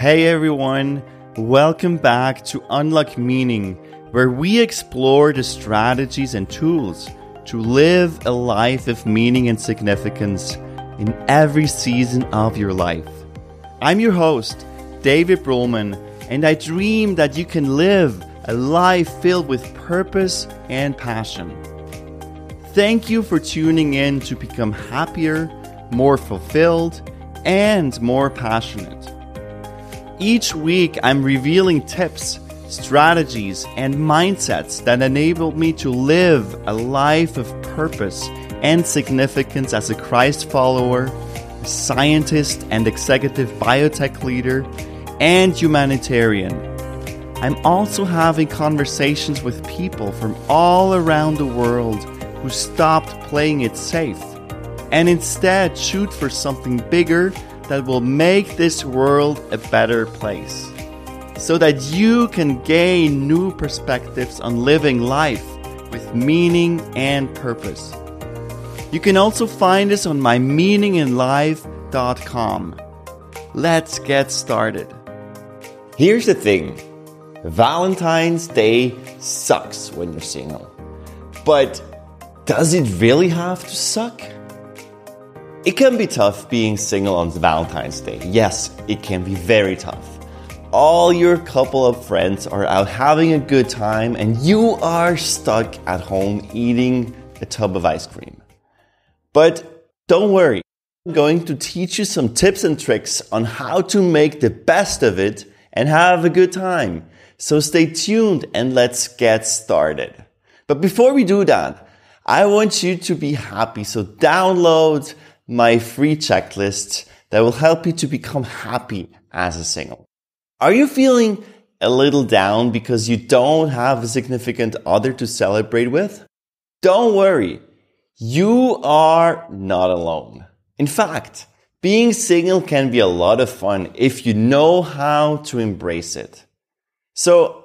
Hey everyone, welcome back to Unlock Meaning, where we explore the strategies and tools to live a life of meaning and significance in every season of your life. I'm your host, David Brühlmann, and I dream that you can live a life filled with purpose and passion. Thank you for tuning in to become happier, more fulfilled, and more passionate. Each week, I'm revealing tips, strategies, and mindsets that enabled me to live a life of purpose and significance as a Christ follower, scientist and executive biotech leader, and humanitarian. I'm also having conversations with people from all around the world who stopped playing it safe and instead shoot for something bigger that will make this world a better place. So that you can gain new perspectives on living life with meaning and purpose. You can also find us on mymeaninginlife.com. Let's get started. Here's the thing Valentine's Day sucks when you're single. But does it really have to suck? It can be tough being single on Valentine's Day. Yes, it can be very tough. All your couple of friends are out having a good time, and you are stuck at home eating a tub of ice cream. But don't worry, I'm going to teach you some tips and tricks on how to make the best of it and have a good time. So stay tuned and let's get started. But before we do that, I want you to be happy. So download my free checklist that will help you to become happy as a single. Are you feeling a little down because you don't have a significant other to celebrate with? Don't worry. You are not alone. In fact, being single can be a lot of fun if you know how to embrace it. So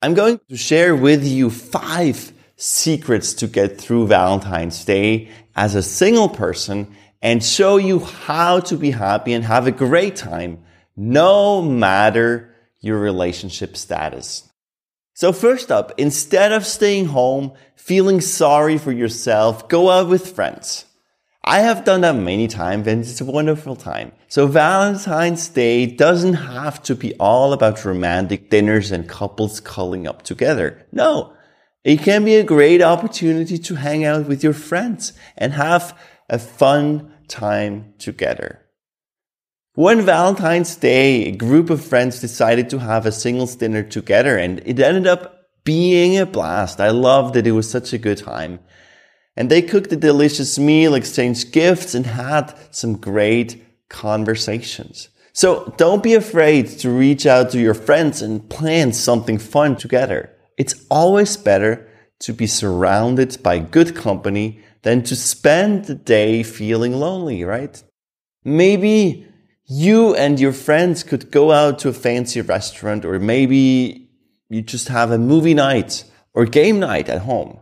I'm going to share with you five secrets to get through Valentine's Day as a single person and show you how to be happy and have a great time no matter your relationship status. So first up, instead of staying home, feeling sorry for yourself, go out with friends. I have done that many times and it's a wonderful time. So Valentine's Day doesn't have to be all about romantic dinners and couples culling up together. No, it can be a great opportunity to hang out with your friends and have a fun time together. One Valentine's Day, a group of friends decided to have a singles dinner together and it ended up being a blast. I loved it. It was such a good time. And they cooked a delicious meal, exchanged gifts and had some great conversations. So don't be afraid to reach out to your friends and plan something fun together. It's always better to be surrounded by good company than to spend the day feeling lonely, right? Maybe you and your friends could go out to a fancy restaurant or maybe you just have a movie night or game night at home.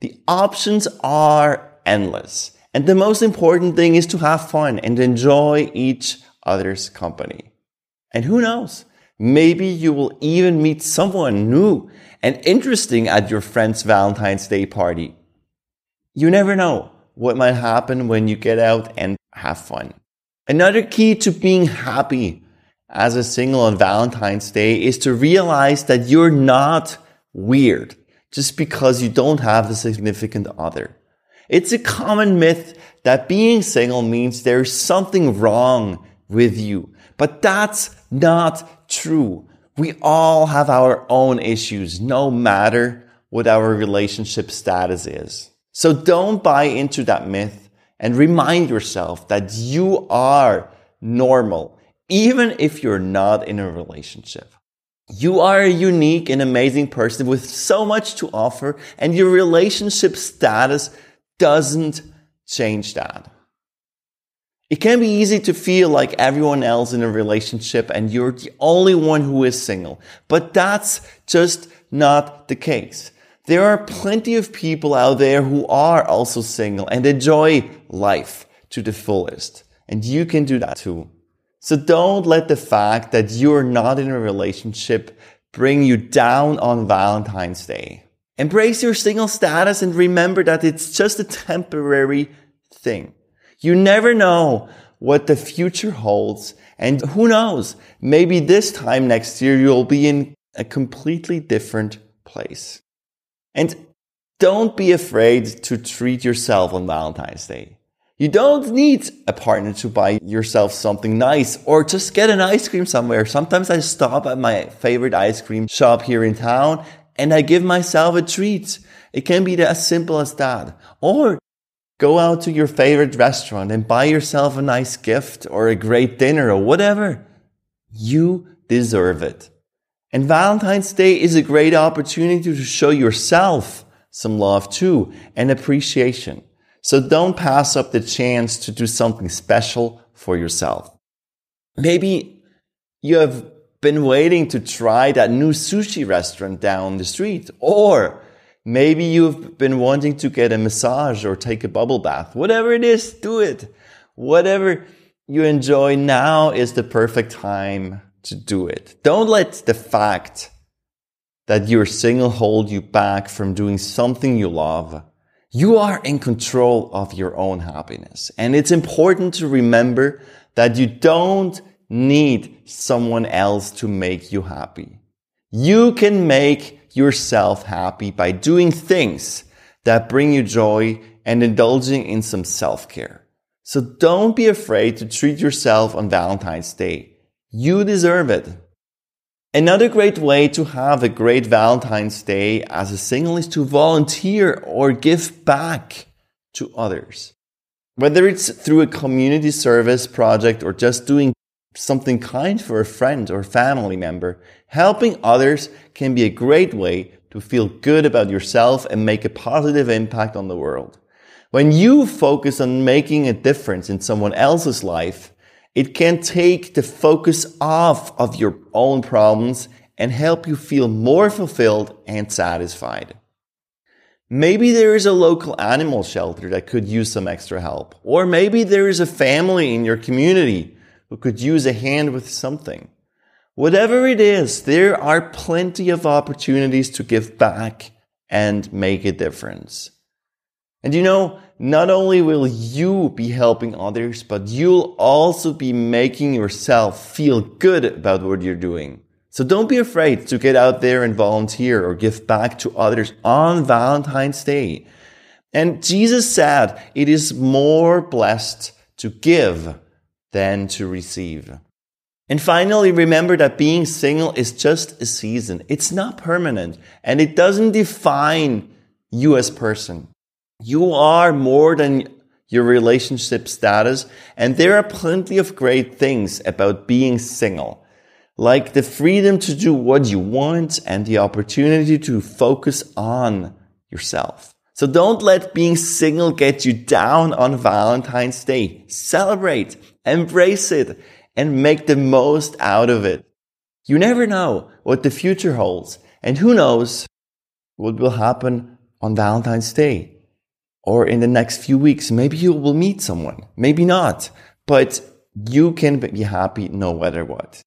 The options are endless. And the most important thing is to have fun and enjoy each other's company. And who knows? Maybe you will even meet someone new and interesting at your friend's Valentine's Day party you never know what might happen when you get out and have fun. Another key to being happy as a single on Valentine's Day is to realize that you're not weird just because you don't have a significant other. It's a common myth that being single means there's something wrong with you, but that's not true. We all have our own issues, no matter what our relationship status is. So don't buy into that myth and remind yourself that you are normal, even if you're not in a relationship. You are a unique and amazing person with so much to offer and your relationship status doesn't change that. It can be easy to feel like everyone else in a relationship and you're the only one who is single, but that's just not the case. There are plenty of people out there who are also single and enjoy life to the fullest. And you can do that too. So don't let the fact that you're not in a relationship bring you down on Valentine's Day. Embrace your single status and remember that it's just a temporary thing. You never know what the future holds. And who knows? Maybe this time next year you'll be in a completely different place. And don't be afraid to treat yourself on Valentine's Day. You don't need a partner to buy yourself something nice or just get an ice cream somewhere. Sometimes I stop at my favorite ice cream shop here in town and I give myself a treat. It can be as simple as that. Or go out to your favorite restaurant and buy yourself a nice gift or a great dinner or whatever. You deserve it. And Valentine's Day is a great opportunity to show yourself some love too and appreciation. So don't pass up the chance to do something special for yourself. Maybe you have been waiting to try that new sushi restaurant down the street. Or maybe you've been wanting to get a massage or take a bubble bath. Whatever it is, do it. Whatever you enjoy now is the perfect time to do it. Don't let the fact that you're single hold you back from doing something you love. You are in control of your own happiness. And it's important to remember that you don't need someone else to make you happy. You can make yourself happy by doing things that bring you joy and indulging in some self-care. So don't be afraid to treat yourself on Valentine's Day. You deserve it. Another great way to have a great Valentine's Day as a single is to volunteer or give back to others. Whether it's through a community service project or just doing something kind for a friend or family member, helping others can be a great way to feel good about yourself and make a positive impact on the world. When you focus on making a difference in someone else's life, it can take the focus off of your own problems and help you feel more fulfilled and satisfied. Maybe there is a local animal shelter that could use some extra help. Or maybe there is a family in your community who could use a hand with something. Whatever it is, there are plenty of opportunities to give back and make a difference. And you know, not only will you be helping others, but you'll also be making yourself feel good about what you're doing. So don't be afraid to get out there and volunteer or give back to others on Valentine's Day. And Jesus said it is more blessed to give than to receive. And finally, remember that being single is just a season. It's not permanent and it doesn't define you as person. You are more than your relationship status. And there are plenty of great things about being single, like the freedom to do what you want and the opportunity to focus on yourself. So don't let being single get you down on Valentine's Day. Celebrate Embrace it and make the most out of it. You never know what the future holds and who knows what will happen on Valentine's Day or in the next few weeks. Maybe you will meet someone, maybe not, but you can be happy no matter what.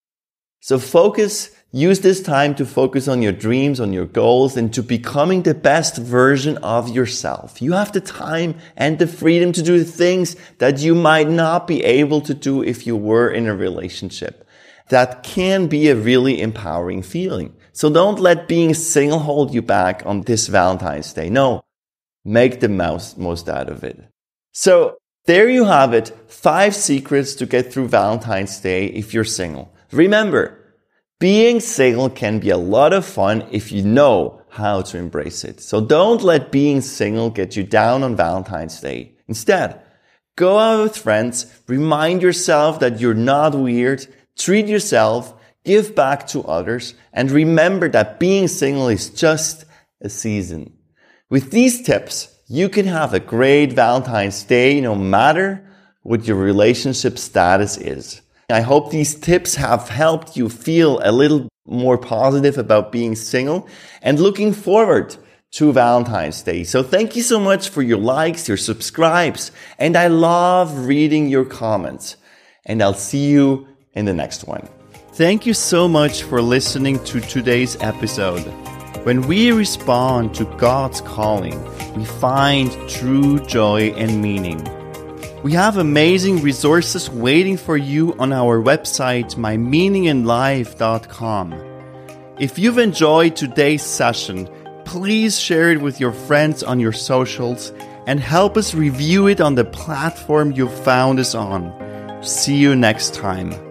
So focus Use this time to focus on your dreams, on your goals, and to becoming the best version of yourself. You have the time and the freedom to do things that you might not be able to do if you were in a relationship. That can be a really empowering feeling. So don't let being single hold you back on this Valentine's Day. No, make the most, most out of it. So there you have it. Five secrets to get through Valentine's Day if you're single. Remember, being single can be a lot of fun if you know how to embrace it. So don't let being single get you down on Valentine's Day. Instead, go out with friends, remind yourself that you're not weird, treat yourself, give back to others, and remember that being single is just a season. With these tips, you can have a great Valentine's Day no matter what your relationship status is. I hope these tips have helped you feel a little more positive about being single and looking forward to Valentine's Day. So thank you so much for your likes, your subscribes, and I love reading your comments. And I'll see you in the next one. Thank you so much for listening to today's episode. When we respond to God's calling, we find true joy and meaning. We have amazing resources waiting for you on our website, mymeaninginlife.com. If you've enjoyed today's session, please share it with your friends on your socials and help us review it on the platform you found us on. See you next time.